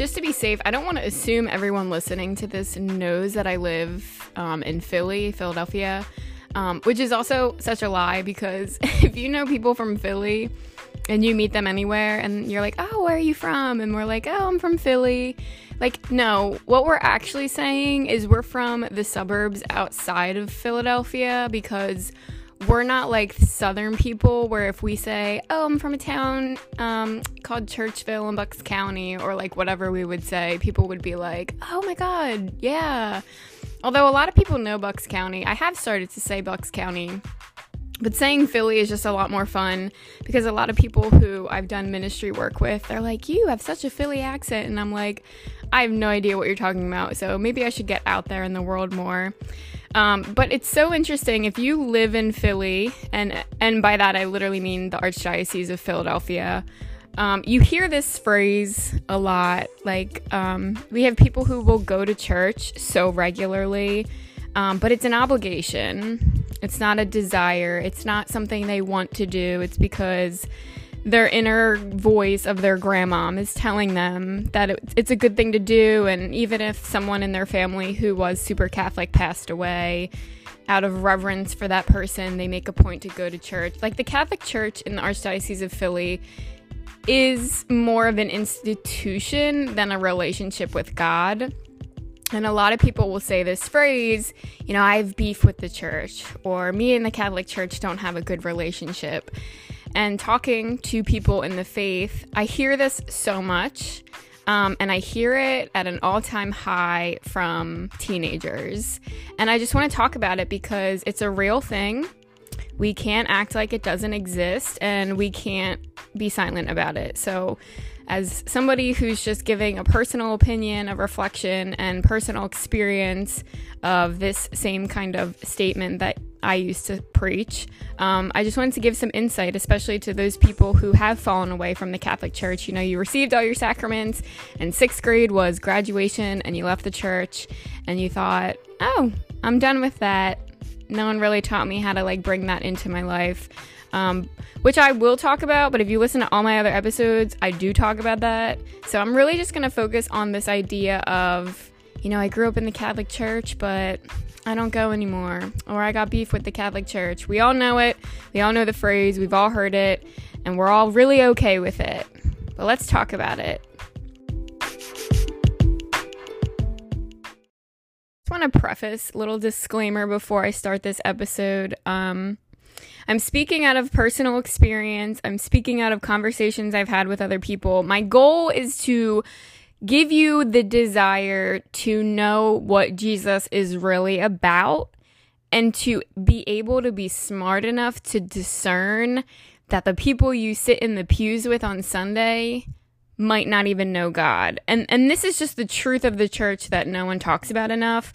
just to be safe, I don't want to assume everyone listening to this knows that I live um, in Philly, Philadelphia, um, which is also such a lie because if you know people from Philly and you meet them anywhere and you're like, oh, where are you from? And we're like, oh, I'm from Philly. Like, no, what we're actually saying is we're from the suburbs outside of Philadelphia because we're not like southern people where if we say oh i'm from a town um, called churchville in bucks county or like whatever we would say people would be like oh my god yeah although a lot of people know bucks county i have started to say bucks county but saying Philly is just a lot more fun because a lot of people who I've done ministry work with, they're like, You have such a Philly accent. And I'm like, I have no idea what you're talking about. So maybe I should get out there in the world more. Um, but it's so interesting if you live in Philly, and and by that I literally mean the Archdiocese of Philadelphia. Um, you hear this phrase a lot. Like um, we have people who will go to church so regularly, um, but it's an obligation. It's not a desire. It's not something they want to do. It's because their inner voice of their grandmom is telling them that it, it's a good thing to do. And even if someone in their family who was super Catholic passed away, out of reverence for that person, they make a point to go to church. Like the Catholic Church in the Archdiocese of Philly is more of an institution than a relationship with God. And a lot of people will say this phrase, you know, I have beef with the church, or me and the Catholic Church don't have a good relationship and talking to people in the faith, I hear this so much. Um, and I hear it at an all time high from teenagers. And I just want to talk about it because it's a real thing. We can't act like it doesn't exist and we can't be silent about it. So, as somebody who's just giving a personal opinion, a reflection, and personal experience of this same kind of statement that I used to preach. Um, I just wanted to give some insight, especially to those people who have fallen away from the Catholic Church. You know, you received all your sacraments, and sixth grade was graduation, and you left the church, and you thought, oh, I'm done with that. No one really taught me how to like bring that into my life. Um, which I will talk about, but if you listen to all my other episodes, I do talk about that. So I'm really just going to focus on this idea of, you know, I grew up in the Catholic Church, but I don't go anymore, or I got beef with the Catholic Church. We all know it, we all know the phrase, we've all heard it, and we're all really okay with it. But let's talk about it. I want to preface a little disclaimer before I start this episode. Um, I'm speaking out of personal experience. I'm speaking out of conversations I've had with other people. My goal is to give you the desire to know what Jesus is really about and to be able to be smart enough to discern that the people you sit in the pews with on Sunday might not even know God. And and this is just the truth of the church that no one talks about enough.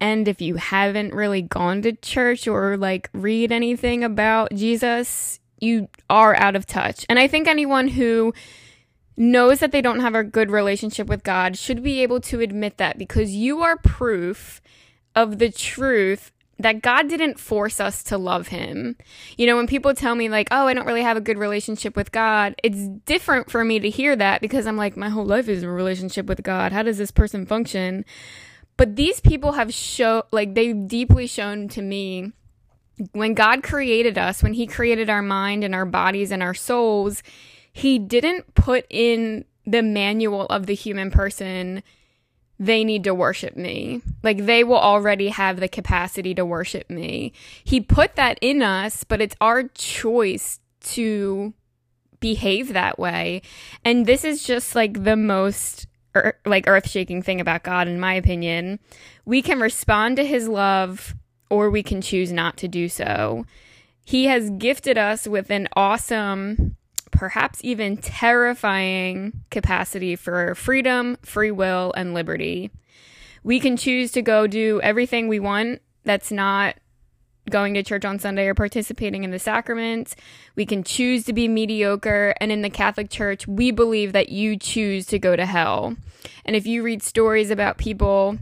And if you haven't really gone to church or like read anything about Jesus, you are out of touch. And I think anyone who knows that they don't have a good relationship with God should be able to admit that because you are proof of the truth that God didn't force us to love him. You know, when people tell me like, "Oh, I don't really have a good relationship with God." It's different for me to hear that because I'm like, my whole life is a relationship with God. How does this person function? But these people have shown like they've deeply shown to me when God created us, when he created our mind and our bodies and our souls, he didn't put in the manual of the human person they need to worship me. Like they will already have the capacity to worship me. He put that in us, but it's our choice to behave that way. And this is just like the most er- like earth-shaking thing about God in my opinion. We can respond to his love or we can choose not to do so. He has gifted us with an awesome perhaps even terrifying capacity for freedom, free will, and liberty. We can choose to go do everything we want that's not going to church on Sunday or participating in the sacraments. We can choose to be mediocre. And in the Catholic Church, we believe that you choose to go to hell. And if you read stories about people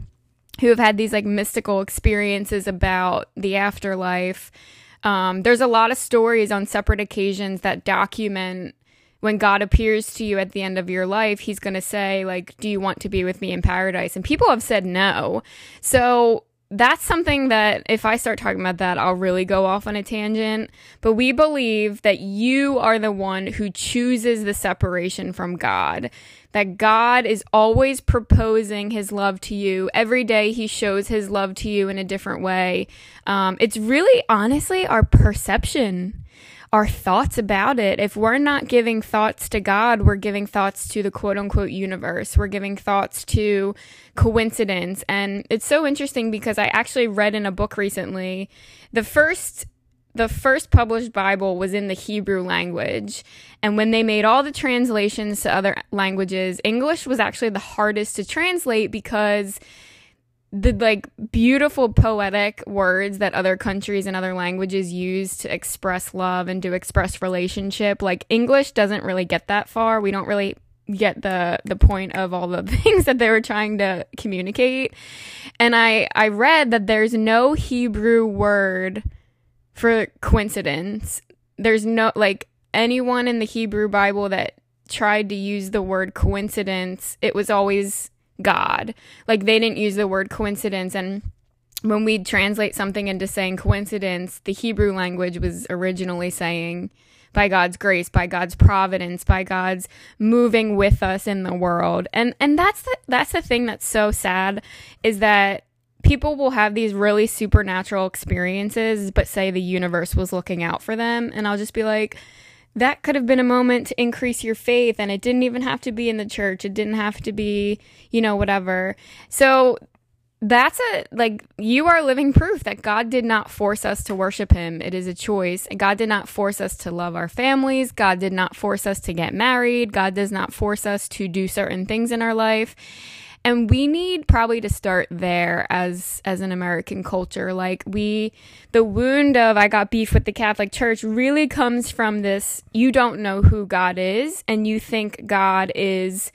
who have had these like mystical experiences about the afterlife, um, there's a lot of stories on separate occasions that document when God appears to you at the end of your life, he's going to say, like, do you want to be with me in paradise? And people have said no. So that's something that if I start talking about that, I'll really go off on a tangent. But we believe that you are the one who chooses the separation from God. That God is always proposing his love to you. Every day he shows his love to you in a different way. Um, it's really honestly our perception our thoughts about it. If we're not giving thoughts to God, we're giving thoughts to the quote unquote universe. We're giving thoughts to coincidence. And it's so interesting because I actually read in a book recently the first the first published Bible was in the Hebrew language. And when they made all the translations to other languages, English was actually the hardest to translate because the like beautiful poetic words that other countries and other languages use to express love and to express relationship like english doesn't really get that far we don't really get the the point of all the things that they were trying to communicate and i i read that there's no hebrew word for coincidence there's no like anyone in the hebrew bible that tried to use the word coincidence it was always God. Like they didn't use the word coincidence and when we translate something into saying coincidence, the Hebrew language was originally saying by God's grace, by God's providence, by God's moving with us in the world. And and that's the that's the thing that's so sad is that people will have these really supernatural experiences but say the universe was looking out for them. And I'll just be like that could have been a moment to increase your faith. And it didn't even have to be in the church. It didn't have to be you know whatever. So that's a like you are living proof that God did not force us to worship him. It is a choice. God did not force us to love our families. God did not force us to get married. God does not force us to do certain things in our life and we need probably to start there as as an american culture like we the wound of i got beef with the catholic church really comes from this you don't know who god is and you think god is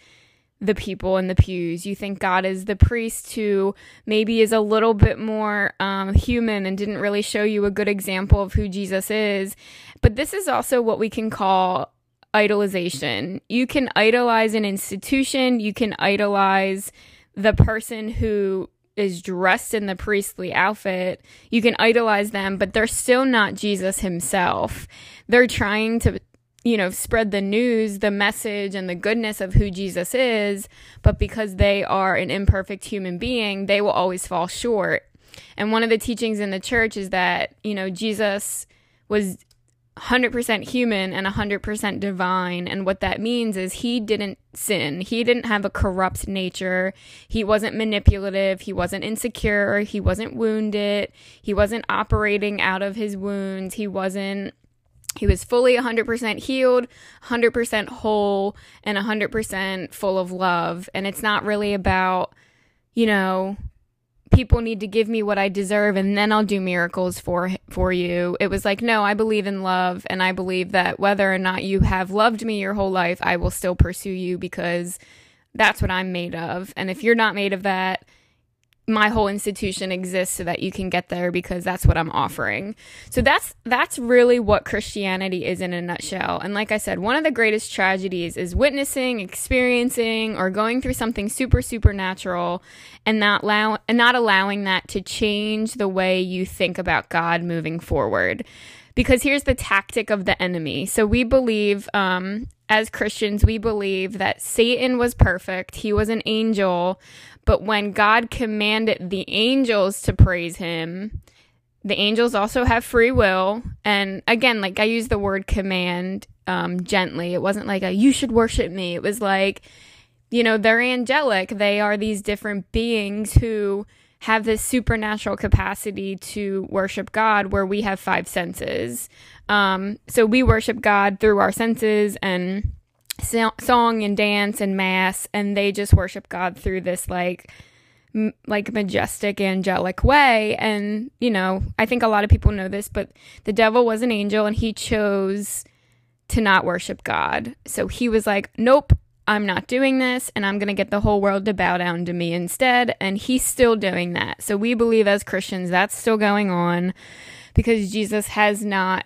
the people in the pews. You think God is the priest who maybe is a little bit more um, human and didn't really show you a good example of who Jesus is. But this is also what we can call idolization. You can idolize an institution, you can idolize the person who is dressed in the priestly outfit. You can idolize them, but they're still not Jesus himself. They're trying to you know, spread the news, the message, and the goodness of who Jesus is, but because they are an imperfect human being, they will always fall short. And one of the teachings in the church is that, you know, Jesus was 100% human and 100% divine. And what that means is he didn't sin. He didn't have a corrupt nature. He wasn't manipulative. He wasn't insecure. He wasn't wounded. He wasn't operating out of his wounds. He wasn't. He was fully 100% healed, 100% whole, and 100% full of love. And it's not really about, you know, people need to give me what I deserve and then I'll do miracles for for you. It was like, no, I believe in love and I believe that whether or not you have loved me your whole life, I will still pursue you because that's what I'm made of. And if you're not made of that, my whole institution exists so that you can get there because that's what I'm offering. So that's that's really what Christianity is in a nutshell. And like I said, one of the greatest tragedies is witnessing, experiencing or going through something super supernatural and not allow and not allowing that to change the way you think about God moving forward. Because here's the tactic of the enemy. So we believe um as Christians, we believe that Satan was perfect. He was an angel, but when God commanded the angels to praise him, the angels also have free will. And again, like I use the word command um, gently. It wasn't like a you should worship me. It was like, you know, they're angelic. They are these different beings who have this supernatural capacity to worship God where we have five senses. Um, so we worship God through our senses and so- song and dance and mass, and they just worship God through this like m- like majestic angelic way. And you know, I think a lot of people know this, but the devil was an angel, and he chose to not worship God. So he was like, "Nope." I'm not doing this and I'm going to get the whole world to bow down to me instead. And he's still doing that. So we believe as Christians that's still going on because Jesus has not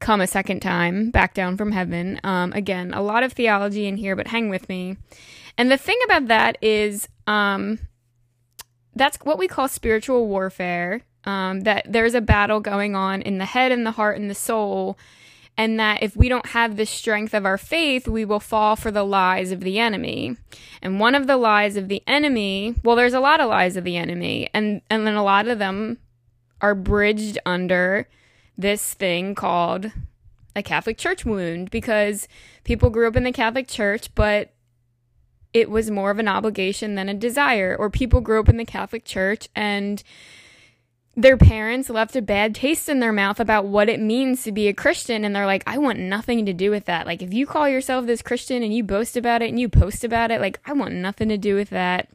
come a second time back down from heaven. Um, again, a lot of theology in here, but hang with me. And the thing about that is, um, that's what we call spiritual warfare. Um, that there's a battle going on in the head and the heart and the soul. And that if we don't have the strength of our faith, we will fall for the lies of the enemy. And one of the lies of the enemy, well, there's a lot of lies of the enemy, and, and then a lot of them are bridged under this thing called a Catholic Church wound because people grew up in the Catholic Church, but it was more of an obligation than a desire. Or people grew up in the Catholic Church and their parents left a bad taste in their mouth about what it means to be a Christian. And they're like, I want nothing to do with that. Like, if you call yourself this Christian and you boast about it and you post about it, like, I want nothing to do with that.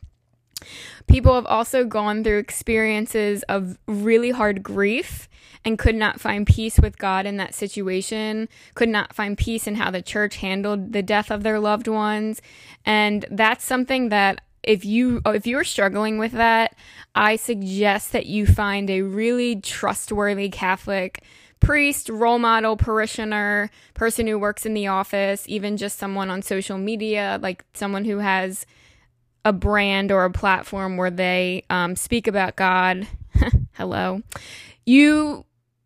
People have also gone through experiences of really hard grief and could not find peace with God in that situation, could not find peace in how the church handled the death of their loved ones. And that's something that if you if you're struggling with that, I suggest that you find a really trustworthy Catholic priest, role model, parishioner, person who works in the office, even just someone on social media, like someone who has a brand or a platform where they um, speak about God. Hello. You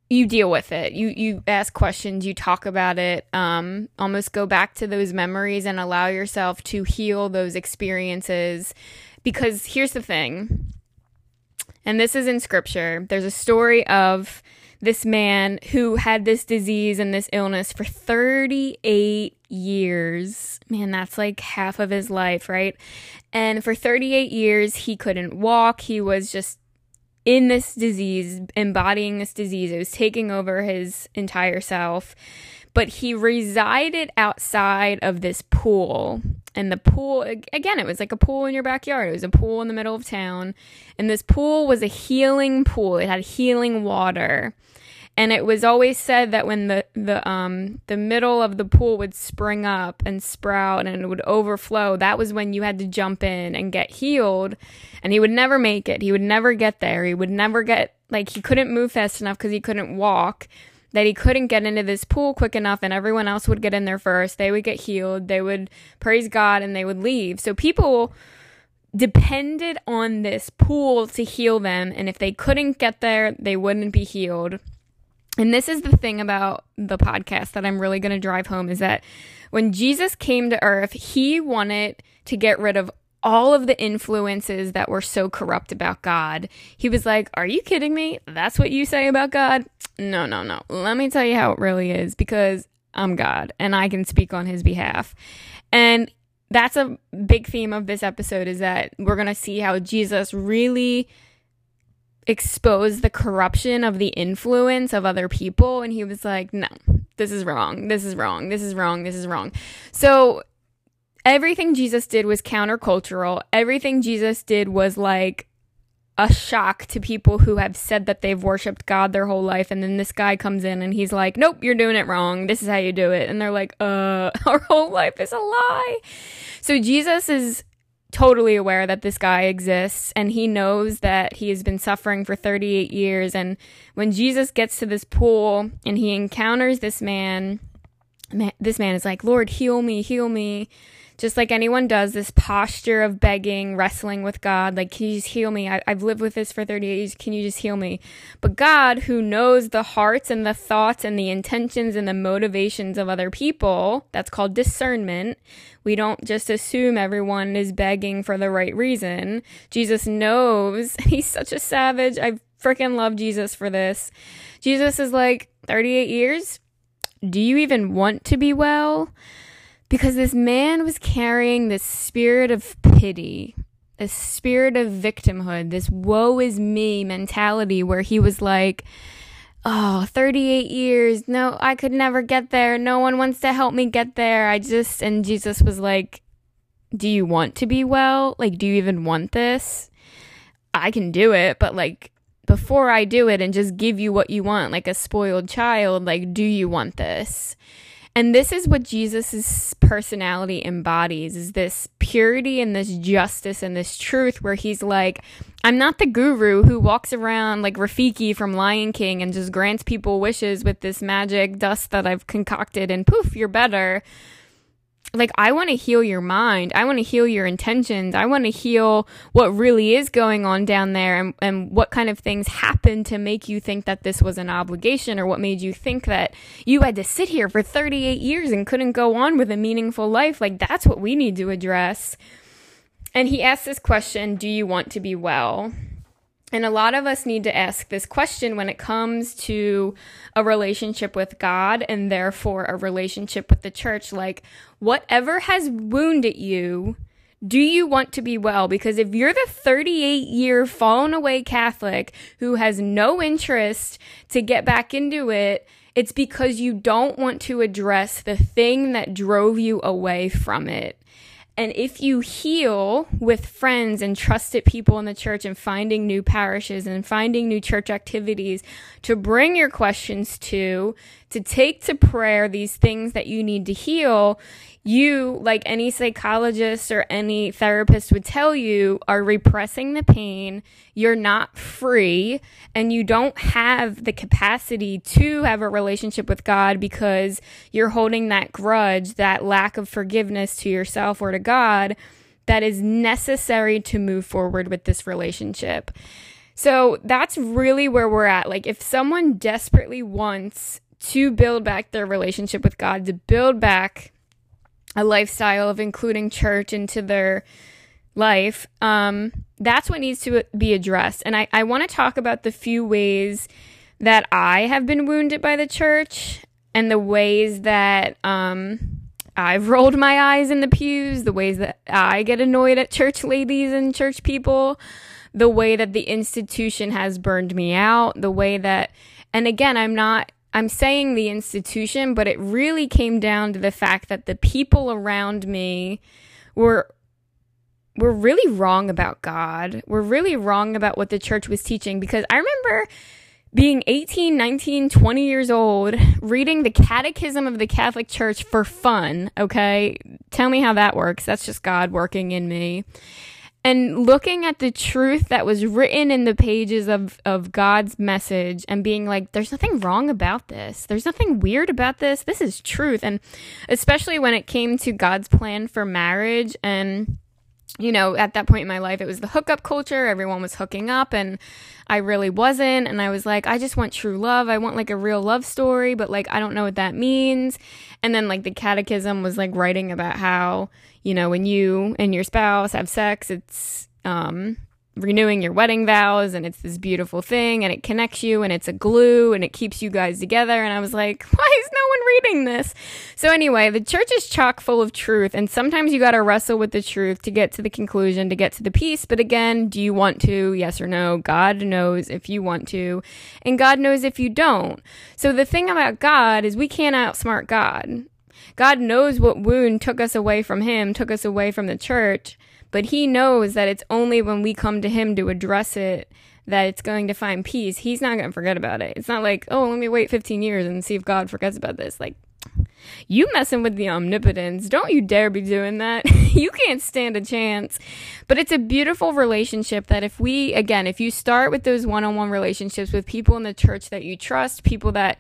you deal with it. You you ask questions, you talk about it, um, almost go back to those memories and allow yourself to heal those experiences. Because here's the thing, and this is in scripture. There's a story of this man who had this disease and this illness for 38 years. Man, that's like half of his life, right? And for 38 years, he couldn't walk. He was just in this disease, embodying this disease. It was taking over his entire self. But he resided outside of this pool. And the pool, again, it was like a pool in your backyard. It was a pool in the middle of town. And this pool was a healing pool, it had healing water and it was always said that when the the um the middle of the pool would spring up and sprout and it would overflow that was when you had to jump in and get healed. And he would never make it. He would never get there. He would never get like he couldn't move fast enough because he couldn't walk that he couldn't get into this pool quick enough and everyone else would get in there first. They would get healed. They would praise god and they would leave. So people depended on this pool to heal them. And if they couldn't get there they wouldn't be healed and this is the thing about the podcast that I'm really going to drive home is that when Jesus came to earth, he wanted to get rid of all of the influences that were so corrupt about God. He was like, Are you kidding me? That's what you say about God? No, no, no. Let me tell you how it really is because I'm God and I can speak on his behalf. And that's a big theme of this episode is that we're going to see how Jesus really expose the corruption of the influence of other people. And he was like no this is wrong. This is wrong. This is wrong. This is wrong. So everything jesus did was countercultural. Everything jesus did was like a shock to people who have said that they've worshiped god their whole life. And then this guy comes in and he's like nope you're doing it wrong. This is how you do it. And they're like uh our whole life is a lie. So jesus is totally aware that this guy exists and he knows that he has been suffering for 38 years. And when Jesus gets to this pool and he encounters this man, this man is like, Lord, heal me, heal me just like anyone does, this posture of begging, wrestling with God, like, can you just heal me? I, have lived with this for 38 years. Can you just heal me? But God, who knows the hearts and the thoughts and the intentions and the motivations of other people, that's called discernment. We don't just assume everyone is begging for the right reason. Jesus knows. He's such a savage. I freaking love Jesus for this. Jesus is like, 38 years? Do you even want to be well? Because this man was carrying this spirit of pity, a spirit of victimhood, this woe is me mentality where he was like, Oh, 38 years. No, I could never get there. No one wants to help me get there. I just, and Jesus was like, Do you want to be well? Like, do you even want this? I can do it, but like, before I do it and just give you what you want, like a spoiled child, like, do you want this? And this is what Jesus' personality embodies is this purity and this justice and this truth where he's like, I'm not the guru who walks around like Rafiki from Lion King and just grants people wishes with this magic dust that I've concocted and poof, you're better like I want to heal your mind. I want to heal your intentions. I want to heal what really is going on down there and, and what kind of things happened to make you think that this was an obligation or what made you think that you had to sit here for 38 years and couldn't go on with a meaningful life. Like that's what we need to address. And he asked this question, do you want to be well? And a lot of us need to ask this question when it comes to a relationship with God and therefore a relationship with the church. Like, whatever has wounded you, do you want to be well? Because if you're the 38 year fallen away Catholic who has no interest to get back into it, it's because you don't want to address the thing that drove you away from it. And if you heal with friends and trusted people in the church and finding new parishes and finding new church activities to bring your questions to, to take to prayer these things that you need to heal, you, like any psychologist or any therapist would tell you, are repressing the pain. You're not free and you don't have the capacity to have a relationship with God because you're holding that grudge, that lack of forgiveness to yourself or to God that is necessary to move forward with this relationship. So that's really where we're at. Like, if someone desperately wants to build back their relationship with God, to build back a lifestyle of including church into their life, um, that's what needs to be addressed. And I, I want to talk about the few ways that I have been wounded by the church and the ways that um, I've rolled my eyes in the pews, the ways that I get annoyed at church ladies and church people, the way that the institution has burned me out, the way that, and again, I'm not I'm saying the institution, but it really came down to the fact that the people around me were were really wrong about God. Were really wrong about what the church was teaching because I remember being 18, 19, 20 years old, reading the Catechism of the Catholic Church for fun, okay? Tell me how that works. That's just God working in me and looking at the truth that was written in the pages of, of God's message and being like, there's nothing wrong about this. There's nothing weird about this. This is truth. And especially when it came to God's plan for marriage and you know, at that point in my life, it was the hookup culture. Everyone was hooking up, and I really wasn't. And I was like, I just want true love. I want like a real love story, but like, I don't know what that means. And then, like, the catechism was like writing about how, you know, when you and your spouse have sex, it's, um, renewing your wedding vows and it's this beautiful thing and it connects you and it's a glue and it keeps you guys together. And I was like, why is no one reading this? So, anyway, the church is chock full of truth. And sometimes you got to wrestle with the truth to get to the conclusion, to get to the peace. But again, do you want to? Yes or no? God knows if you want to, and God knows if you don't. So, the thing about God is we can't outsmart God. God knows what wound took us away from Him, took us away from the church. But he knows that it's only when we come to him to address it that it's going to find peace. He's not going to forget about it. It's not like, oh, let me wait 15 years and see if God forgets about this. Like, you messing with the omnipotence. Don't you dare be doing that. you can't stand a chance. But it's a beautiful relationship that if we, again, if you start with those one on one relationships with people in the church that you trust, people that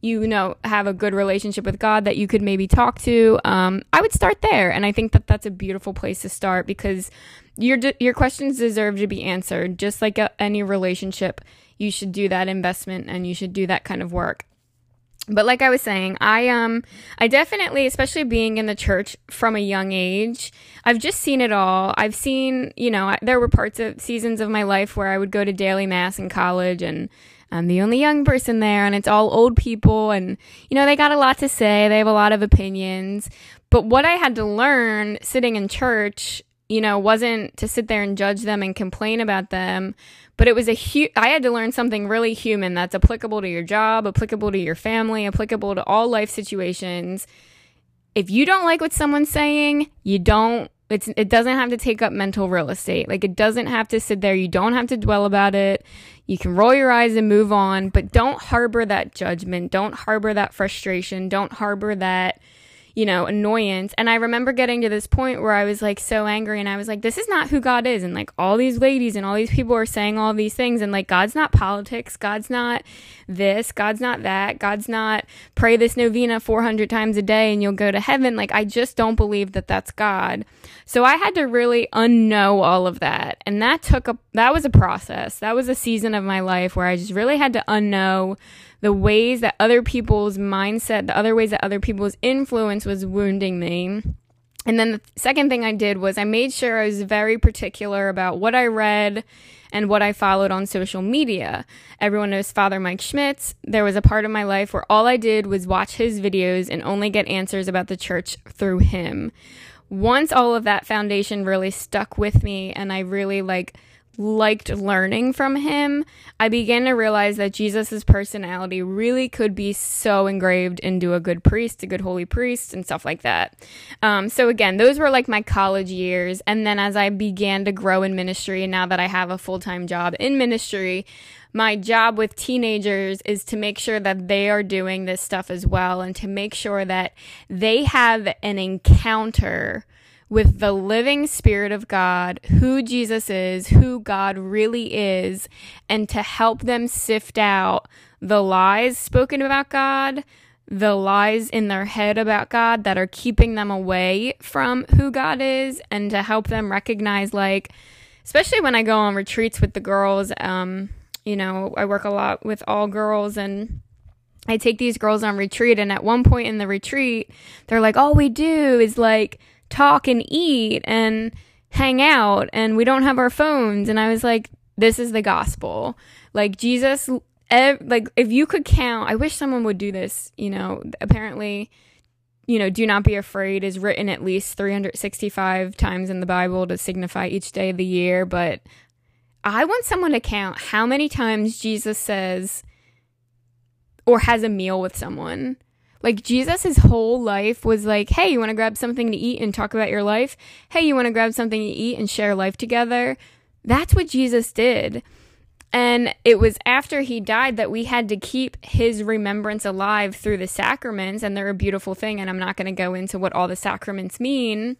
you know have a good relationship with God that you could maybe talk to, um, I would start there. And I think that that's a beautiful place to start because your your questions deserve to be answered. Just like a, any relationship, you should do that investment and you should do that kind of work. But like I was saying, I um I definitely, especially being in the church from a young age, I've just seen it all. I've seen, you know, there were parts of seasons of my life where I would go to daily mass in college and I'm the only young person there, and it's all old people, and you know, they got a lot to say, they have a lot of opinions. But what I had to learn sitting in church, you know, wasn't to sit there and judge them and complain about them, but it was a hu- I had to learn something really human that's applicable to your job, applicable to your family, applicable to all life situations. If you don't like what someone's saying, you don't it's it doesn't have to take up mental real estate. Like it doesn't have to sit there. You don't have to dwell about it. You can roll your eyes and move on, but don't harbor that judgment. Don't harbor that frustration. Don't harbor that you know, annoyance. And I remember getting to this point where I was like so angry and I was like, this is not who God is. And like all these ladies and all these people are saying all these things. And like, God's not politics. God's not this. God's not that. God's not pray this novena 400 times a day and you'll go to heaven. Like, I just don't believe that that's God. So I had to really unknow all of that. And that took a, that was a process. That was a season of my life where I just really had to unknow the ways that other people's mindset, the other ways that other people's influence was wounding me. And then the second thing I did was I made sure I was very particular about what I read and what I followed on social media. Everyone knows Father Mike Schmitz. There was a part of my life where all I did was watch his videos and only get answers about the church through him. Once all of that foundation really stuck with me and I really like liked learning from him, I began to realize that Jesus' personality really could be so engraved into a good priest, a good holy priest, and stuff like that. Um, so, again, those were like my college years. And then as I began to grow in ministry, and now that I have a full time job in ministry, my job with teenagers is to make sure that they are doing this stuff as well and to make sure that they have an encounter with the living Spirit of God, who Jesus is, who God really is, and to help them sift out the lies spoken about God, the lies in their head about God that are keeping them away from who God is, and to help them recognize, like, especially when I go on retreats with the girls, um, you know, I work a lot with all girls and I take these girls on retreat, and at one point in the retreat, they're like, all we do is like, talk and eat and hang out and we don't have our phones. And i was like this is the gospel. Like jesus ev- like if you could count i wish someone would do this you know. Apparently you know do not be afraid is written at least 365 times in the bible to signify each day of the year. But i want someone to count how many times jesus says or has a meal with someone like Jesus, his whole life was like, hey, you want to grab something to eat and talk about your life? Hey, you want to grab something to eat and share life together? That's what Jesus did. And it was after he died that we had to keep his remembrance alive through the sacraments. And they're a beautiful thing. And I'm not going to go into what all the sacraments mean.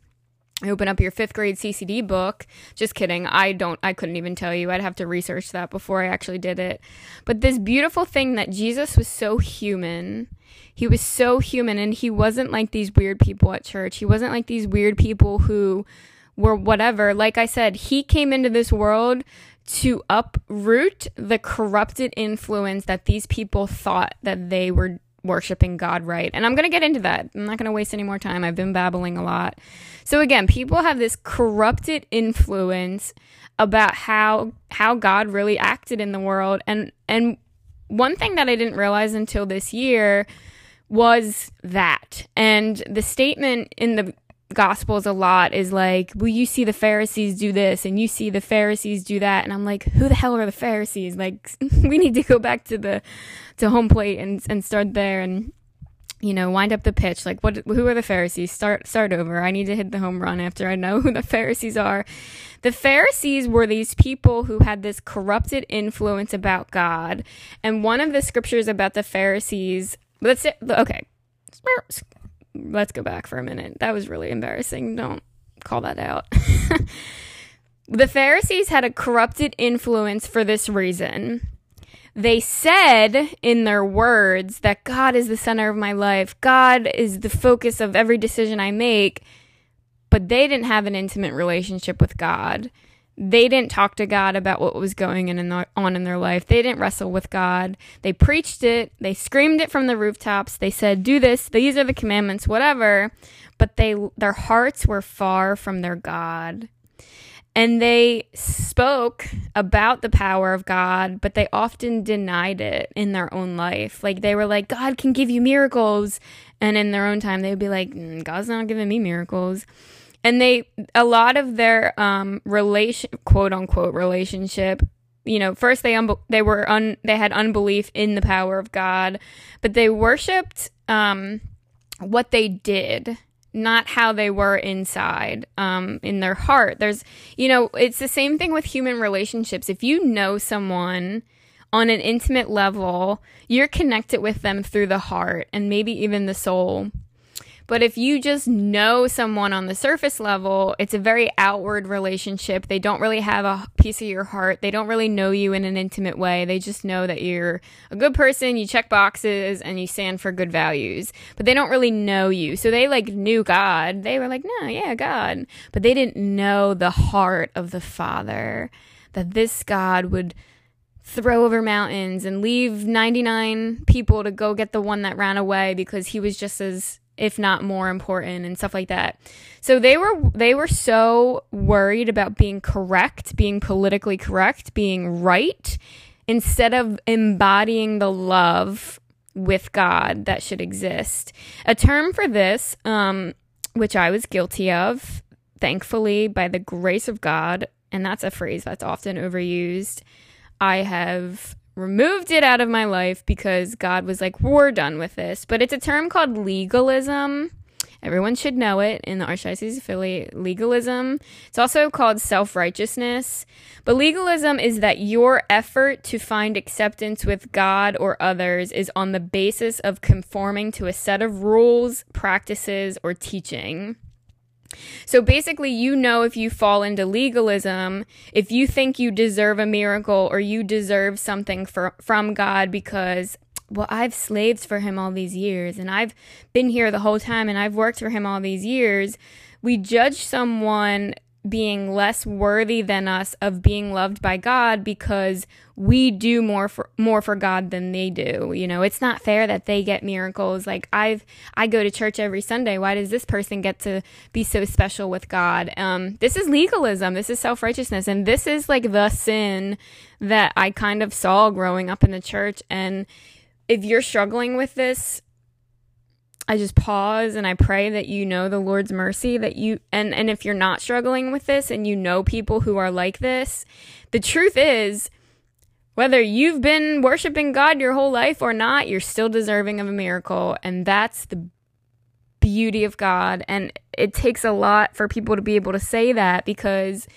Open up your fifth grade CCD book. Just kidding. I don't, I couldn't even tell you. I'd have to research that before I actually did it. But this beautiful thing that Jesus was so human he was so human and he wasn't like these weird people at church. He wasn't like these weird people who were whatever. Like I said, he came into this world to uproot the corrupted influence that these people thought that they were worshiping God right. And I'm going to get into that. I'm not going to waste any more time. I've been babbling a lot. So again, people have this corrupted influence about how how God really acted in the world and and one thing that I didn't realize until this year was that. And the statement in the Gospels a lot is like, well, you see the Pharisees do this and you see the Pharisees do that. And I'm like, who the hell are the Pharisees? Like, we need to go back to the, to home plate and, and start there and, you know, wind up the pitch. Like, what, who are the Pharisees? Start, start over. I need to hit the home run after I know who the Pharisees are. The Pharisees were these people who had this corrupted influence about God. And one of the scriptures about the Pharisees Let's say, okay. Let's go back for a minute. That was really embarrassing. Don't call that out. the Pharisees had a corrupted influence for this reason. They said in their words that God is the center of my life, God is the focus of every decision I make, but they didn't have an intimate relationship with God they didn't talk to God about what was going in the, on in their life. They didn't wrestle with God. They preached it. They screamed it from the rooftops. They said, "Do this. These are the commandments, whatever." But they their hearts were far from their God. And they spoke about the power of God, but they often denied it in their own life. Like they were like, God can give you miracles. And in their own time, they would be like, mm, God's not giving me miracles and they a lot of their um relation quote unquote relationship you know first they un- they were un- they had unbelief in the power of god but they worshiped um what they did not how they were inside, um, in their heart. There's, you know, it's the same thing with human relationships. If you know someone on an intimate level, you're connected with them through the heart and maybe even the soul. But if you just know someone on the surface level, it's a very outward relationship. They don't really have a piece of your heart. They don't really know you in an intimate way. They just know that you're a good person, you check boxes, and you stand for good values. But they don't really know you. So they like knew God. They were like, no, yeah, God. But they didn't know the heart of the Father, that this God would throw over mountains and leave 99 people to go get the one that ran away because he was just as if not more important and stuff like that. So they were they were so worried about being correct, being politically correct, being right instead of embodying the love with God that should exist. A term for this um, which I was guilty of, thankfully by the grace of God, and that's a phrase that's often overused. I have removed it out of my life because God was like, we're done with this. But it's a term called legalism. Everyone should know it in the Archdiocese of Philly. Legalism. It's also called self righteousness. But legalism is that your effort to find acceptance with God or others is on the basis of conforming to a set of rules, practices, or teaching. So basically, you know if you fall into legalism, if you think you deserve a miracle or you deserve something for, from God because, well, I've slaved for Him all these years and I've been here the whole time and I've worked for Him all these years, we judge someone being less worthy than us of being loved by God because we do more for more for God than they do. You know, it's not fair that they get miracles. Like I've I go to church every Sunday. Why does this person get to be so special with God? Um, this is legalism. This is self righteousness, and this is like the sin that I kind of saw growing up in the church. And if you're struggling with this, I just pause and I pray that you know the Lord's mercy that you and and if you're not struggling with this and you know people who are like this, the truth is whether you've been worshiping God your whole life or not, you're still deserving of a miracle. And that's the beauty of God. And it takes a lot for people to be able to say that because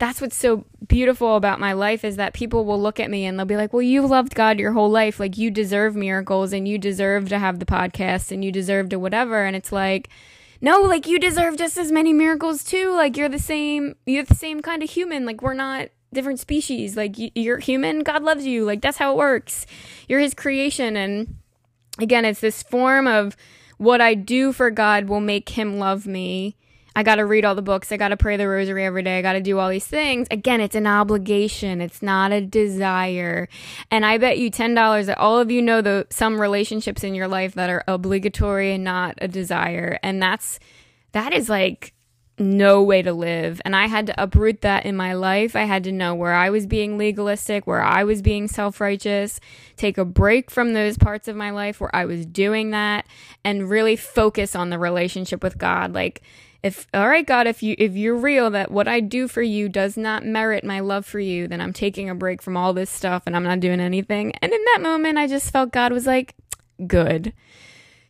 that's what's so beautiful about my life is that people will look at me and they'll be like, "Well, you've loved God your whole life. Like you deserve miracles and you deserve to have the podcast and you deserve to whatever." And it's like, "No, like you deserve just as many miracles too. Like you're the same you're the same kind of human. Like we're not different species. Like you're human, God loves you. Like that's how it works. You're his creation and again, it's this form of what I do for God will make him love me I got to read all the books. I got to pray the rosary every day. I got to do all these things. Again, it's an obligation. It's not a desire. And I bet you $10 that all of you know the some relationships in your life that are obligatory and not a desire. And that's that is like no way to live. And I had to uproot that in my life. I had to know where I was being legalistic, where I was being self righteous, take a break from those parts of my life where I was doing that, and really focus on the relationship with God. Like, if all right god if you if you're real that what i do for you does not merit my love for you then i'm taking a break from all this stuff and i'm not doing anything. And in that moment i just felt god was like good.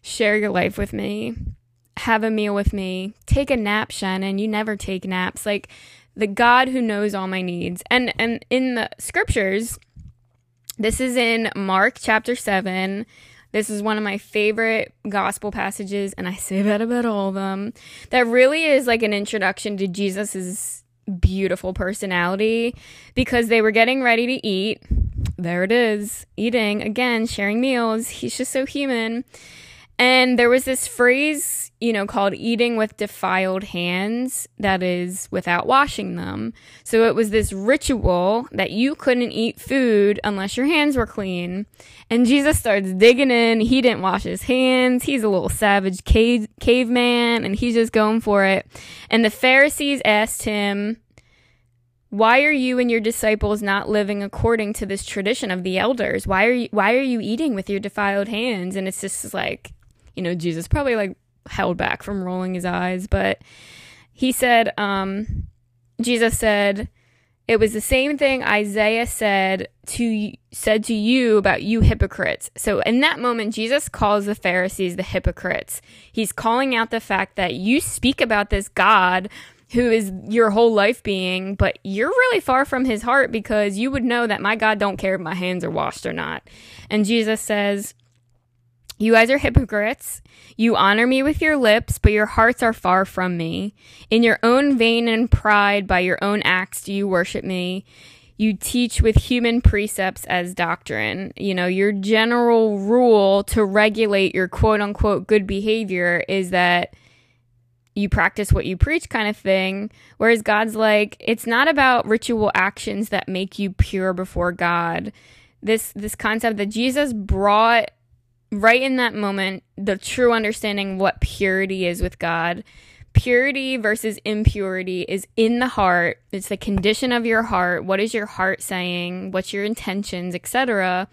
Share your life with me. Have a meal with me. Take a nap shannon. You never take naps. Like the god who knows all my needs. And and in the scriptures this is in mark chapter 7 this is one of my favorite gospel passages, and I say that about all of them. That really is like an introduction to Jesus's beautiful personality because they were getting ready to eat. There it is, eating again, sharing meals. He's just so human. And there was this phrase, you know, called eating with defiled hands, that is, without washing them. So it was this ritual that you couldn't eat food unless your hands were clean. And Jesus starts digging in. He didn't wash his hands. He's a little savage cave, caveman, and he's just going for it. And the Pharisees asked him, why are you and your disciples not living according to this tradition of the elders? Why are you why are you eating with your defiled hands? And it's just like you know, Jesus probably like held back from rolling his eyes, but he said, um, Jesus said, it was the same thing Isaiah said to said to you about you hypocrites. So in that moment Jesus calls the Pharisees the hypocrites. He's calling out the fact that you speak about this God who is your whole life being, but you're really far from his heart because you would know that my God don't care if my hands are washed or not. And Jesus says, you guys are hypocrites. You honor me with your lips, but your hearts are far from me. In your own vain and pride, by your own acts, do you worship me. You teach with human precepts as doctrine. You know, your general rule to regulate your quote unquote good behavior is that you practice what you preach kind of thing. Whereas God's like, it's not about ritual actions that make you pure before God. This, this concept that Jesus brought right in that moment, the true understanding what purity is with God. Purity versus impurity is in the heart. It's the condition of your heart. What is your heart saying? What's your intentions, etc.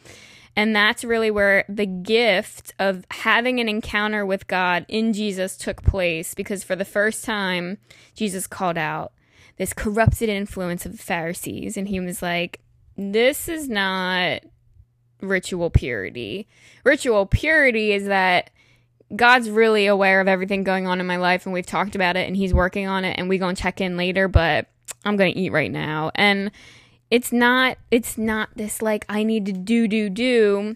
And that's really where the gift of having an encounter with God in Jesus took place because for the first time, Jesus called out this corrupted influence of the Pharisees. And he was like, This is not ritual purity. Ritual purity is that God's really aware of everything going on in my life and we've talked about it and he's working on it and we going to check in later, but I'm going to eat right now. And it's not it's not this like I need to do do do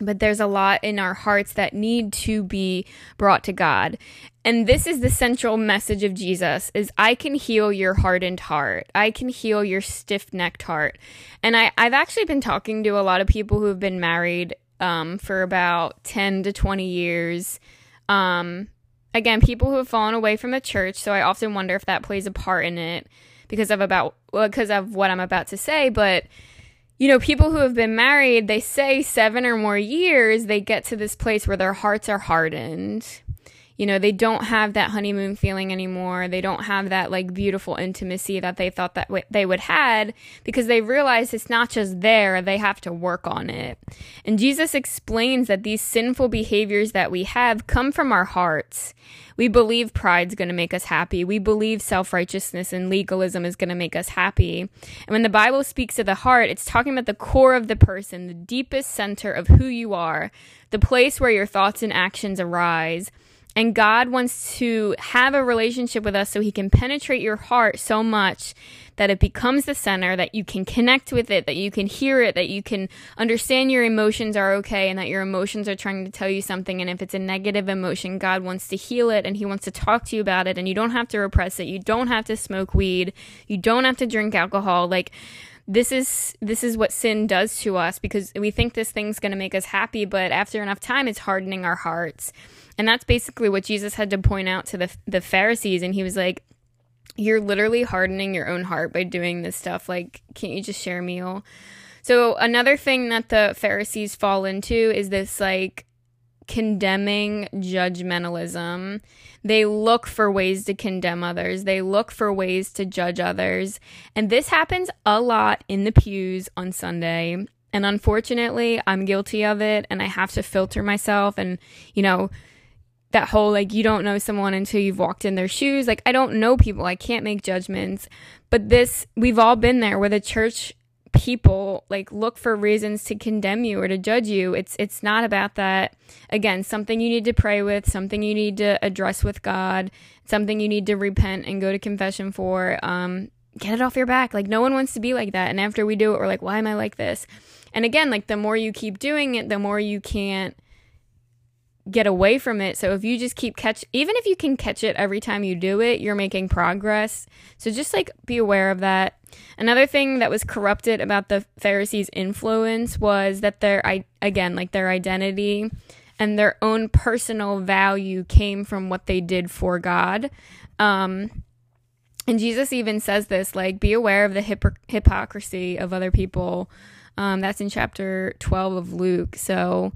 but there's a lot in our hearts that need to be brought to God. And this is the central message of Jesus is I can heal your hardened heart. I can heal your stiff-necked heart. And I I've actually been talking to a lot of people who have been married um, for about 10 to 20 years. Um, again, people who have fallen away from the church, so I often wonder if that plays a part in it because of about well, because of what I'm about to say, but you know, people who have been married, they say seven or more years, they get to this place where their hearts are hardened. You know, they don't have that honeymoon feeling anymore. They don't have that like beautiful intimacy that they thought that w- they would had because they realize it's not just there, they have to work on it. And Jesus explains that these sinful behaviors that we have come from our hearts. We believe pride's going to make us happy. We believe self righteousness and legalism is going to make us happy. And when the Bible speaks of the heart, it's talking about the core of the person, the deepest center of who you are, the place where your thoughts and actions arise. And God wants to have a relationship with us so He can penetrate your heart so much that it becomes the center, that you can connect with it, that you can hear it, that you can understand your emotions are okay and that your emotions are trying to tell you something. And if it's a negative emotion, God wants to heal it and He wants to talk to you about it. And you don't have to repress it. You don't have to smoke weed. You don't have to drink alcohol. Like, this is this is what sin does to us because we think this thing's going to make us happy but after enough time it's hardening our hearts and that's basically what Jesus had to point out to the the Pharisees and he was like you're literally hardening your own heart by doing this stuff like can't you just share a meal so another thing that the Pharisees fall into is this like condemning judgmentalism. They look for ways to condemn others, they look for ways to judge others. And this happens a lot in the pews on Sunday. And unfortunately, I'm guilty of it and I have to filter myself and, you know, that whole like you don't know someone until you've walked in their shoes. Like I don't know people. I can't make judgments. But this we've all been there where the church people like look for reasons to condemn you or to judge you. It's it's not about that. Again, something you need to pray with, something you need to address with God, something you need to repent and go to confession for. Um, get it off your back. Like no one wants to be like that. And after we do it, we're like, why am I like this? And again, like the more you keep doing it, the more you can't get away from it. So if you just keep catch even if you can catch it every time you do it, you're making progress. So just like be aware of that. Another thing that was corrupted about the Pharisees' influence was that their I again, like their identity and their own personal value came from what they did for God. Um and Jesus even says this like be aware of the hypocrisy of other people. Um, that's in chapter 12 of Luke. So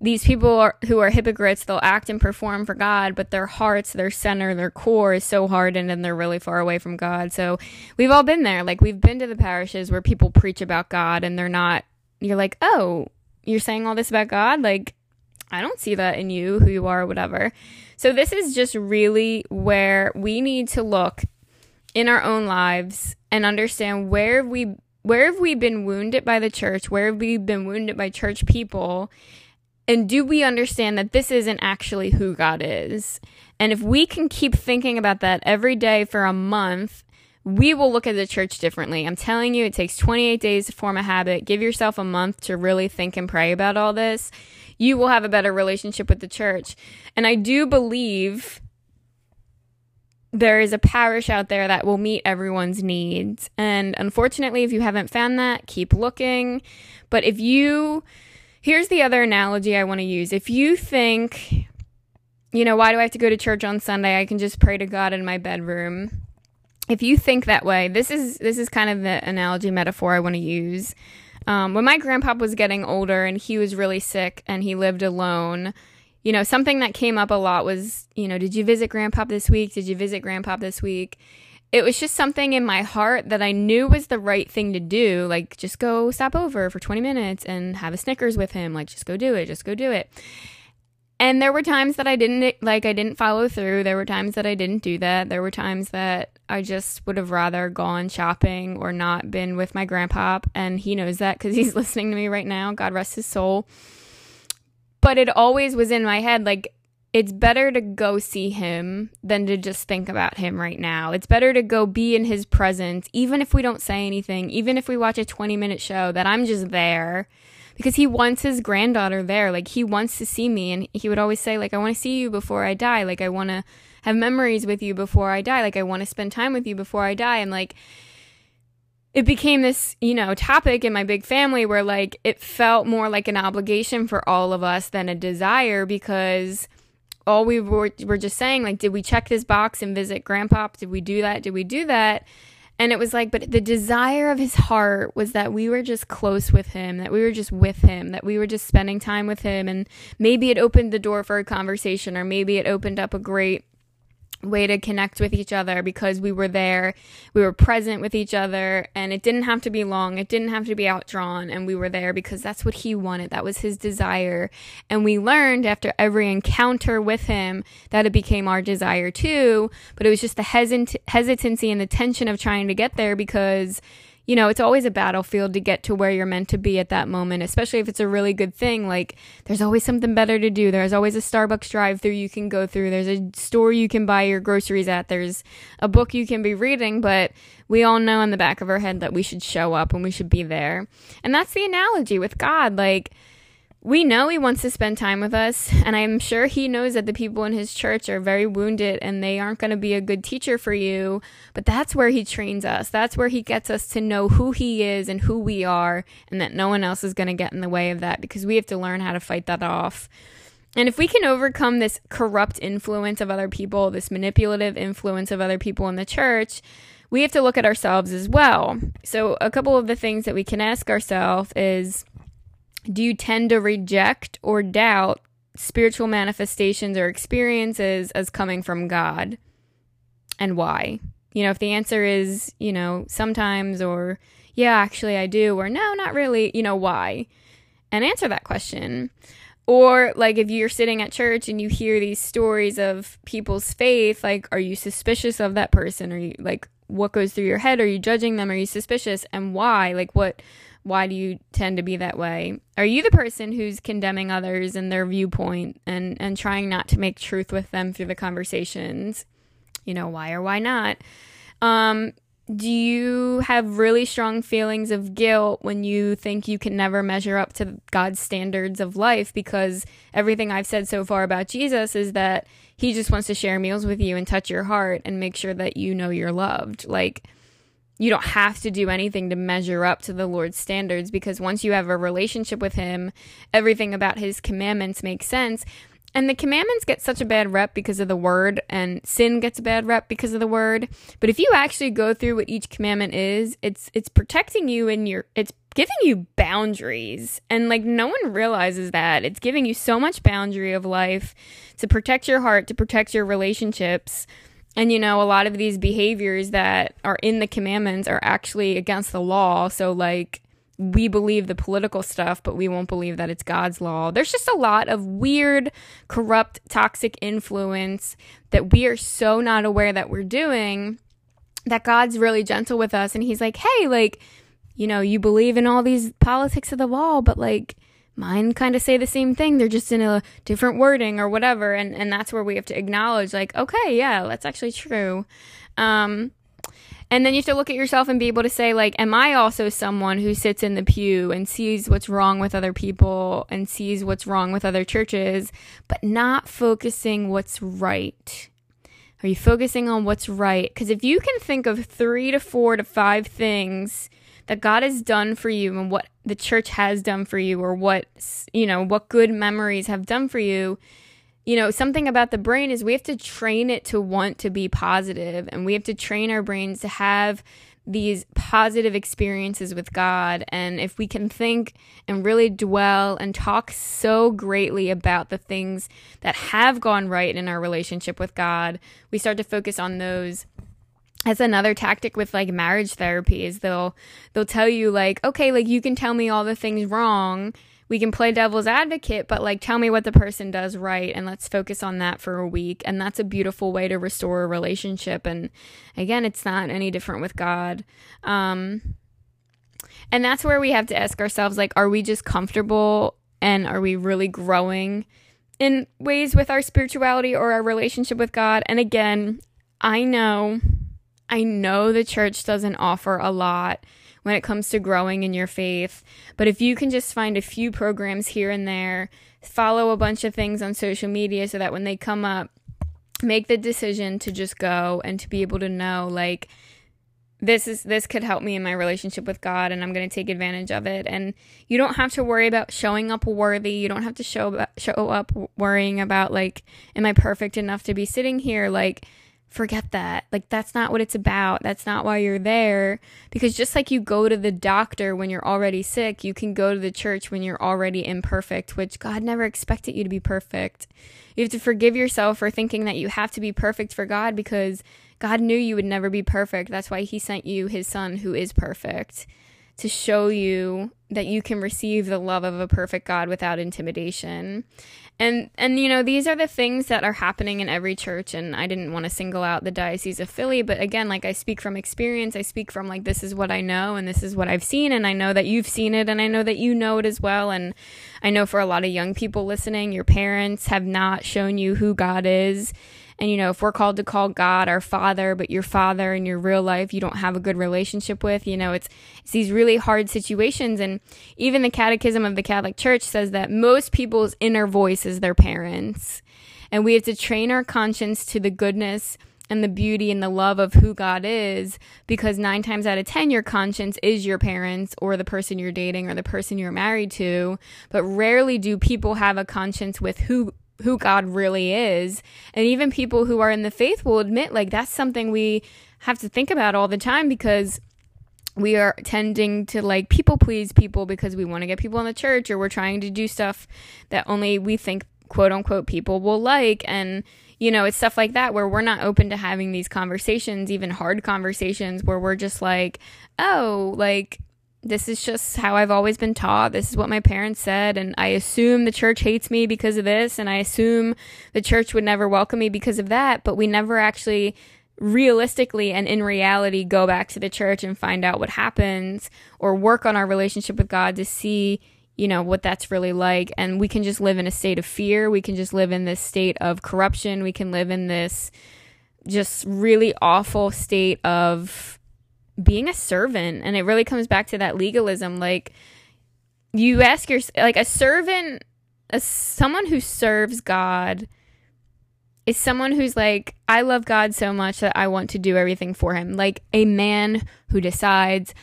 these people are, who are hypocrites, they'll act and perform for God, but their hearts, their center, their core is so hardened and they're really far away from God. So we've all been there. Like we've been to the parishes where people preach about God and they're not, you're like, oh, you're saying all this about God? Like, I don't see that in you, who you are, whatever. So this is just really where we need to look in our own lives and understand where we where have we been wounded by the church? Where have we been wounded by church people? And do we understand that this isn't actually who God is? And if we can keep thinking about that every day for a month, we will look at the church differently. I'm telling you, it takes 28 days to form a habit. Give yourself a month to really think and pray about all this. You will have a better relationship with the church. And I do believe there is a parish out there that will meet everyone's needs. And unfortunately, if you haven't found that, keep looking. But if you, here's the other analogy I want to use. If you think, you know, why do I have to go to church on Sunday? I can just pray to God in my bedroom. If you think that way, this is this is kind of the analogy metaphor I want to use. Um, when my grandpa was getting older and he was really sick and he lived alone, you know, something that came up a lot was, you know, did you visit grandpa this week? Did you visit grandpa this week? It was just something in my heart that I knew was the right thing to do. Like, just go stop over for 20 minutes and have a Snickers with him. Like, just go do it. Just go do it. And there were times that I didn't, like, I didn't follow through. There were times that I didn't do that. There were times that I just would have rather gone shopping or not been with my grandpa. And he knows that because he's listening to me right now. God rest his soul but it always was in my head like it's better to go see him than to just think about him right now. It's better to go be in his presence, even if we don't say anything, even if we watch a 20 minute show, that I'm just there because he wants his granddaughter there. Like, he wants to see me. And he would always say, like, I want to see you before I die. Like, I want to have memories with you before I die. Like, I want to spend time with you before I die. And, like, it became this, you know, topic in my big family where like it felt more like an obligation for all of us than a desire because all we were, were just saying like did we check this box and visit grandpa? Did we do that? Did we do that? And it was like but the desire of his heart was that we were just close with him that we were just with him that we were just spending time with him. And maybe it opened the door for a conversation or maybe it opened up a great way to connect with each other because we were there, we were present with each other, and it didn't have to be long, it didn't have to be outdrawn, and we were there because that's what he wanted, that was his desire. And we learned after every encounter with him that it became our desire too, but it was just the hesit- hesitancy and the tension of trying to get there because you know, it's always a battlefield to get to where you're meant to be at that moment, especially if it's a really good thing. Like, there's always something better to do. There's always a Starbucks drive through you can go through. There's a store you can buy your groceries at. There's a book you can be reading, but we all know in the back of our head that we should show up and we should be there. And that's the analogy with God. Like, we know he wants to spend time with us, and I'm sure he knows that the people in his church are very wounded and they aren't going to be a good teacher for you. But that's where he trains us. That's where he gets us to know who he is and who we are, and that no one else is going to get in the way of that because we have to learn how to fight that off. And if we can overcome this corrupt influence of other people, this manipulative influence of other people in the church, we have to look at ourselves as well. So, a couple of the things that we can ask ourselves is do you tend to reject or doubt spiritual manifestations or experiences as coming from God? And why? You know, if the answer is, you know, sometimes or yeah, actually I do, or no, not really, you know, why? And answer that question. Or like if you're sitting at church and you hear these stories of people's faith, like are you suspicious of that person? Are you like what goes through your head? Are you judging them? Are you suspicious? And why? Like what why do you tend to be that way? Are you the person who's condemning others and their viewpoint and, and trying not to make truth with them through the conversations? You know, why or why not? Um, do you have really strong feelings of guilt when you think you can never measure up to God's standards of life? Because everything I've said so far about Jesus is that he just wants to share meals with you and touch your heart and make sure that you know you're loved. Like, you don't have to do anything to measure up to the Lord's standards because once you have a relationship with Him, everything about His commandments makes sense. And the commandments get such a bad rep because of the word, and sin gets a bad rep because of the word. But if you actually go through what each commandment is, it's it's protecting you and your it's giving you boundaries. And like no one realizes that. It's giving you so much boundary of life to protect your heart, to protect your relationships and you know, a lot of these behaviors that are in the commandments are actually against the law. So, like, we believe the political stuff, but we won't believe that it's God's law. There's just a lot of weird, corrupt, toxic influence that we are so not aware that we're doing that God's really gentle with us and he's like, "Hey, like, you know, you believe in all these politics of the law, but like mine kind of say the same thing. They're just in a different wording or whatever." And and that's where we have to acknowledge like, "Okay, yeah, that's actually true." Um and then you have to look at yourself and be able to say, like, am I also someone who sits in the pew and sees what's wrong with other people and sees what's wrong with other churches, but not focusing what's right? Are you focusing on what's right? Because if you can think of three to four to five things that God has done for you and what the church has done for you, or what, you know, what good memories have done for you, you know, something about the brain is we have to train it to want to be positive and we have to train our brains to have these positive experiences with God. And if we can think and really dwell and talk so greatly about the things that have gone right in our relationship with God, we start to focus on those that's another tactic with like marriage therapy is they'll they'll tell you like okay like you can tell me all the things wrong we can play devil's advocate, but like tell me what the person does right and let's focus on that for a week. And that's a beautiful way to restore a relationship. And again, it's not any different with God. Um, and that's where we have to ask ourselves like, are we just comfortable and are we really growing in ways with our spirituality or our relationship with God? And again, I know, I know the church doesn't offer a lot when it comes to growing in your faith. But if you can just find a few programs here and there, follow a bunch of things on social media so that when they come up, make the decision to just go and to be able to know like this is this could help me in my relationship with God and I'm going to take advantage of it and you don't have to worry about showing up worthy you don't have to show show up worrying about like am I perfect enough to be sitting here like forget that. Like, that's not what it's about. That's not why you're there. Because just like you go to the doctor when you're already sick, you can go to the church when you're already imperfect, which God never expected you to be perfect. You have to forgive yourself for thinking that you have to be perfect for God because God knew you would never be perfect. That's why He sent you His Son who is perfect to show you that you can receive the love of a perfect God without intimidation. And and you know, these are the things that are happening in every church and I didn't want to single out the Diocese of Philly, but again, like I speak from experience, I speak from like this is what I know and this is what I've seen and I know that you've seen it and I know that you know it as well and I know for a lot of young people listening, your parents have not shown you who God is and, you know, if we're called to call God our father, but your father in your real life you don't have a good relationship with, you know, it's, it's these really hard situations. And even the Catechism of the Catholic Church says that most people's inner voice is their parents. And we have to train our conscience to the goodness and the beauty and the love of who God is because nine times out of ten, your conscience is your parents or the person you're dating or the person you're married to. But rarely do people have a conscience with who who God really is. And even people who are in the faith will admit like that's something we have to think about all the time because we are tending to like people please people because we want to get people in the church or we're trying to do stuff that only we think quote unquote people will like and you know it's stuff like that where we're not open to having these conversations even hard conversations where we're just like oh like this is just how I've always been taught. This is what my parents said. And I assume the church hates me because of this. And I assume the church would never welcome me because of that. But we never actually realistically and in reality go back to the church and find out what happens or work on our relationship with God to see, you know, what that's really like. And we can just live in a state of fear. We can just live in this state of corruption. We can live in this just really awful state of being a servant and it really comes back to that legalism like you ask your like a servant a someone who serves god is someone who's like i love god so much that i want to do everything for him. Like a man who decides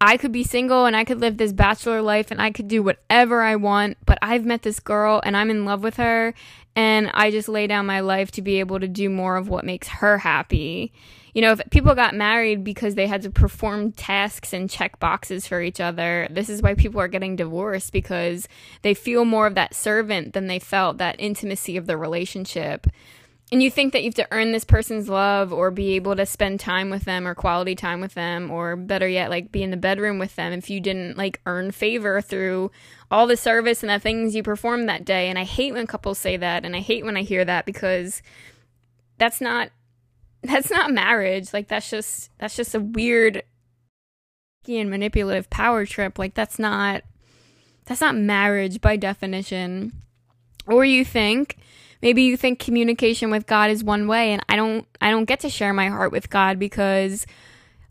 i could be single and i could live this bachelor life and i could do whatever i want but i've met this girl and i'm in love with her and i just lay down my life to be able to do more of what makes her happy you know, if people got married because they had to perform tasks and check boxes for each other, this is why people are getting divorced because they feel more of that servant than they felt that intimacy of the relationship. And you think that you have to earn this person's love or be able to spend time with them or quality time with them or better yet like be in the bedroom with them if you didn't like earn favor through all the service and the things you performed that day. And I hate when couples say that and I hate when I hear that because that's not that's not marriage. Like that's just that's just a weird and manipulative power trip. Like that's not that's not marriage by definition. Or you think maybe you think communication with God is one way and I don't I don't get to share my heart with God because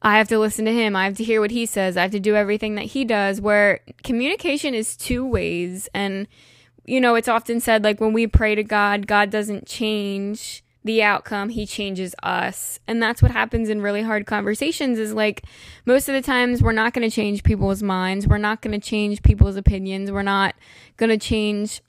I have to listen to him. I have to hear what he says. I have to do everything that he does where communication is two ways and you know, it's often said like when we pray to God, God doesn't change the outcome, he changes us. And that's what happens in really hard conversations is like most of the times we're not going to change people's minds. We're not going to change people's opinions. We're not going to change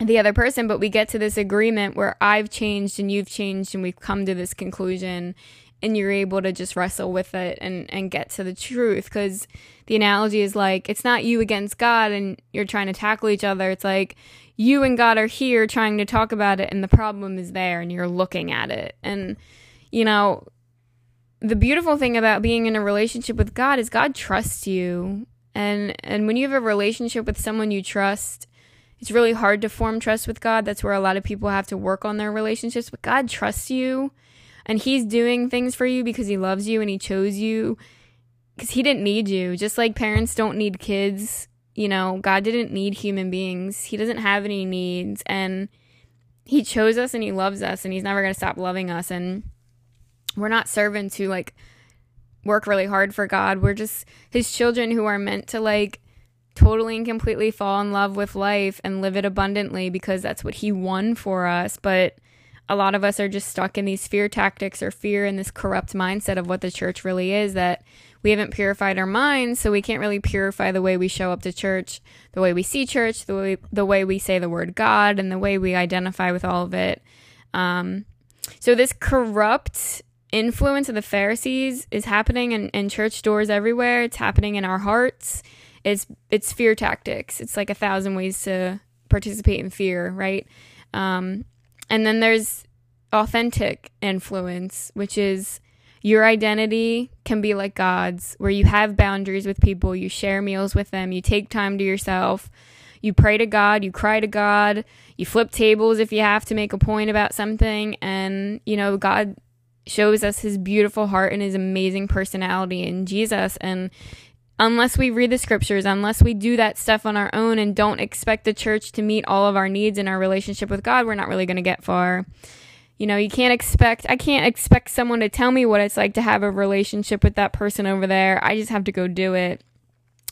the other person, but we get to this agreement where I've changed and you've changed and we've come to this conclusion and you're able to just wrestle with it and and get to the truth cuz the analogy is like it's not you against God and you're trying to tackle each other. It's like you and God are here trying to talk about it and the problem is there and you're looking at it. And you know, the beautiful thing about being in a relationship with God is God trusts you. And and when you have a relationship with someone you trust, it's really hard to form trust with God. That's where a lot of people have to work on their relationships. But God trusts you and He's doing things for you because He loves you and He chose you because He didn't need you. Just like parents don't need kids, you know, God didn't need human beings. He doesn't have any needs. And He chose us and He loves us and He's never going to stop loving us. And we're not servants who like work really hard for God. We're just His children who are meant to like totally and completely fall in love with life and live it abundantly because that's what he won for us. But a lot of us are just stuck in these fear tactics or fear in this corrupt mindset of what the church really is that we haven't purified our minds, so we can't really purify the way we show up to church, the way we see church, the way the way we say the word God, and the way we identify with all of it. Um, so this corrupt influence of the Pharisees is happening in, in church doors everywhere. It's happening in our hearts it's it's fear tactics. It's like a thousand ways to participate in fear, right? Um, and then there's authentic influence, which is your identity can be like God's, where you have boundaries with people, you share meals with them, you take time to yourself, you pray to God, you cry to God, you flip tables if you have to make a point about something, and you know, God shows us his beautiful heart and his amazing personality in Jesus and unless we read the scriptures, unless we do that stuff on our own and don't expect the church to meet all of our needs in our relationship with God, we're not really going to get far. You know, you can't expect, I can't expect someone to tell me what it's like to have a relationship with that person over there. I just have to go do it.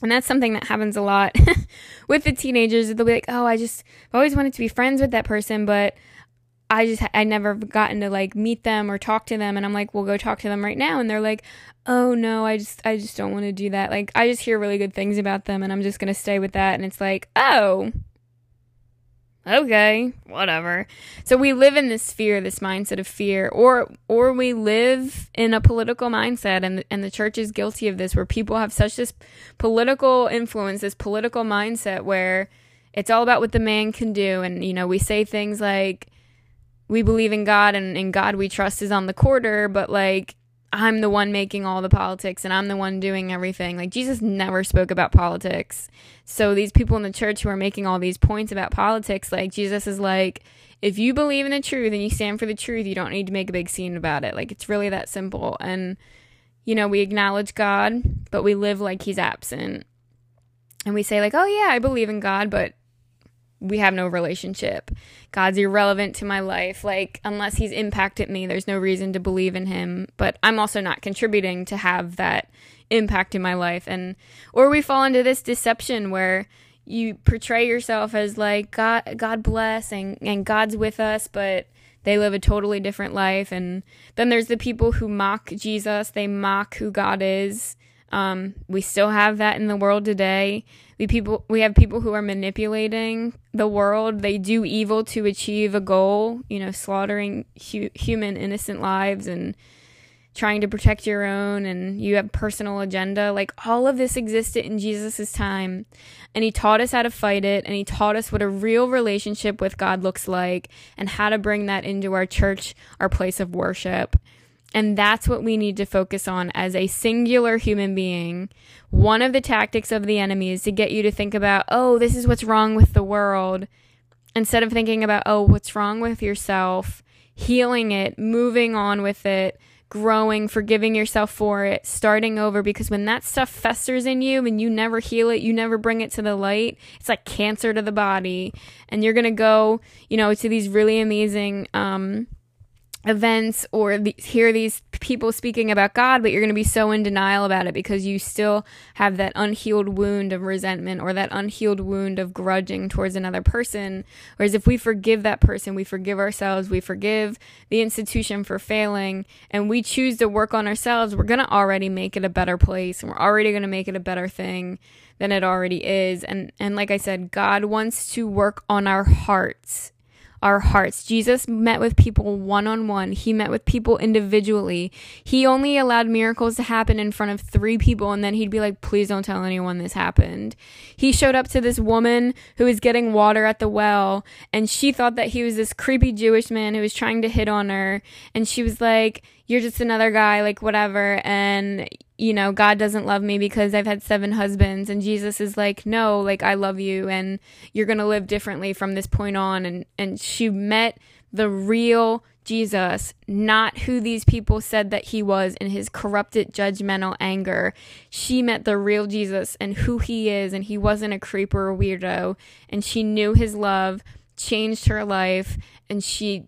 And that's something that happens a lot with the teenagers. They'll be like, oh, I just I've always wanted to be friends with that person, but I just I never gotten to like meet them or talk to them and I'm like, "We'll go talk to them right now." And they're like, "Oh no, I just I just don't want to do that." Like I just hear really good things about them and I'm just going to stay with that and it's like, "Oh, okay, whatever." So we live in this fear, this mindset of fear, or or we live in a political mindset, and and the church is guilty of this, where people have such this political influence, this political mindset, where it's all about what the man can do, and you know we say things like, we believe in God and in God we trust is on the quarter, but like I'm the one making all the politics and I'm the one doing everything. Like Jesus never spoke about politics. So these people in the church who are making all these points about politics, like Jesus is like, if you believe in the truth and you stand for the truth, you don't need to make a big scene about it. Like it's really that simple. And you know, we acknowledge God, but we live like he's absent. And we say like, "Oh yeah, I believe in God, but we have no relationship. God's irrelevant to my life. Like, unless he's impacted me, there's no reason to believe in him. But I'm also not contributing to have that impact in my life. And, or we fall into this deception where you portray yourself as like, God, God bless and, and God's with us, but they live a totally different life. And then there's the people who mock Jesus, they mock who God is. Um, we still have that in the world today. We people we have people who are manipulating the world. They do evil to achieve a goal, you know, slaughtering hu- human innocent lives and trying to protect your own and you have personal agenda. Like all of this existed in Jesus' time. And he taught us how to fight it and he taught us what a real relationship with God looks like and how to bring that into our church, our place of worship. And that's what we need to focus on as a singular human being. One of the tactics of the enemy is to get you to think about, oh, this is what's wrong with the world. Instead of thinking about, oh, what's wrong with yourself. healing it, moving on with it, growing, forgiving yourself for it, starting over. Because when that stuff festers in you and you never heal it, you never bring it to the light, it's like cancer to the body. And you're going to go, you know, to these really amazing, um, events or the, hear these people speaking about God, but you're going to be so in denial about it because you still have that unhealed wound of resentment or that unhealed wound of grudging towards another person. Whereas if we forgive that person, we forgive ourselves, we forgive the institution for failing, and we choose to work on ourselves, we're going to already make it a better place and we're already going to make it a better thing than it already is. And and like I said, God wants to work on our hearts our hearts. Jesus met with people one on one. He met with people individually. He only allowed miracles to happen in front of three people and then he'd be like, please don't tell anyone this happened. He showed up to this woman who was getting water at the well and she thought that he was this creepy Jewish man who was trying to hit on her. And she was like, you're just another guy, like whatever. And, you know, God doesn't love me because I've had seven husbands. And Jesus is like, no, like I love you and you're going to live differently from this point on. And, and she met the real Jesus, not who these people said that he was in his corrupted, judgmental anger. She met the real Jesus and who he is, and he wasn't a creeper or weirdo. And she knew his love, changed her life, and she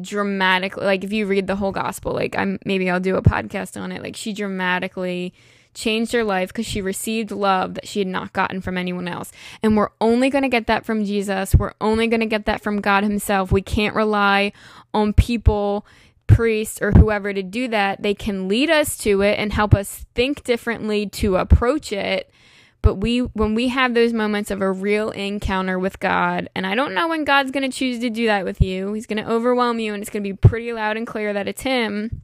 dramatically like if you read the whole gospel like i'm maybe i'll do a podcast on it like she dramatically changed her life because she received love that she had not gotten from anyone else. And we're only going to get that from jesus. We're only going to get that from god himself. We can't rely on people priests or whoever to do that. They can lead us to it and help us think differently to approach it but we, when we have those moments of a real encounter with God, and I don't know when God's going to choose to do that with you, He's going to overwhelm you, and it's going to be pretty loud and clear that it's Him.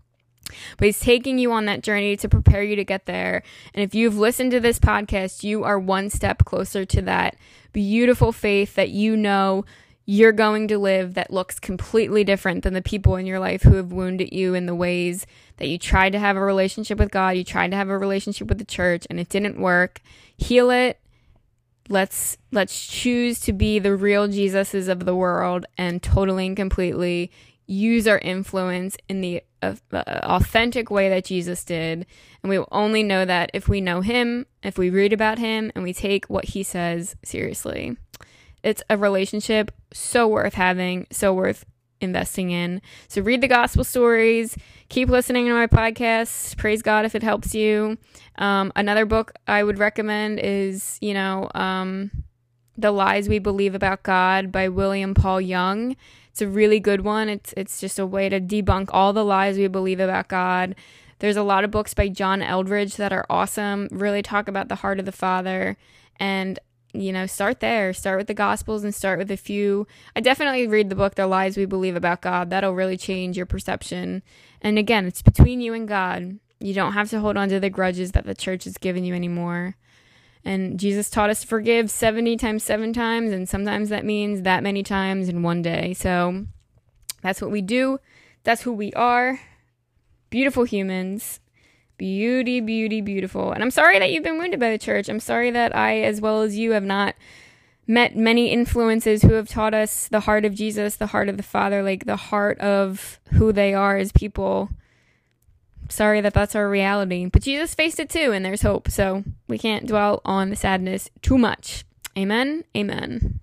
But he's taking you on that journey to prepare you to get there. And if you've listened to this podcast, you are one step closer to that beautiful faith that you know you're going to live that looks completely different than the people in your life who have wounded you in the ways that you tried to have a relationship with God, you tried to have a relationship with the church and it didn't work. Heal it. Let's let's choose to be the real Jesuses of the world and totally and completely use our influence in the uh, uh, authentic way that Jesus did. And we will only know that if we know him, if we read about him, and we take what he says seriously. It's a relationship so worth having, so worth investing in. So read the gospel stories, keep listening to my podcast. Praise God if it helps you. Um, another book I would recommend is, you know, um, The Lies We Believe About God by William Paul Young. It's a really good one. It's it's just a way to debunk all the lies we believe about God. There's a lot of books by John Eldredge that are awesome. Really talk about the heart of the Father and you know, start there. Start with the Gospels and start with a few. I definitely read the book, The Lies We Believe About God. That'll really change your perception. And again, it's between you and God. You don't have to hold on to the grudges that the church has given you anymore. And Jesus taught us to forgive 70 times, seven times. And sometimes that means that many times in one day. So that's what we do. That's who we are. Beautiful humans. Beauty, beauty, beautiful. And I'm sorry that you've been wounded by the church. I'm sorry that I, as well as you, have not met many influences who have taught us the heart of Jesus, the heart of the Father, like the heart of who they are as people. Sorry that that's our reality. But Jesus faced it too, and there's hope. So we can't dwell on the sadness too much. Amen. Amen.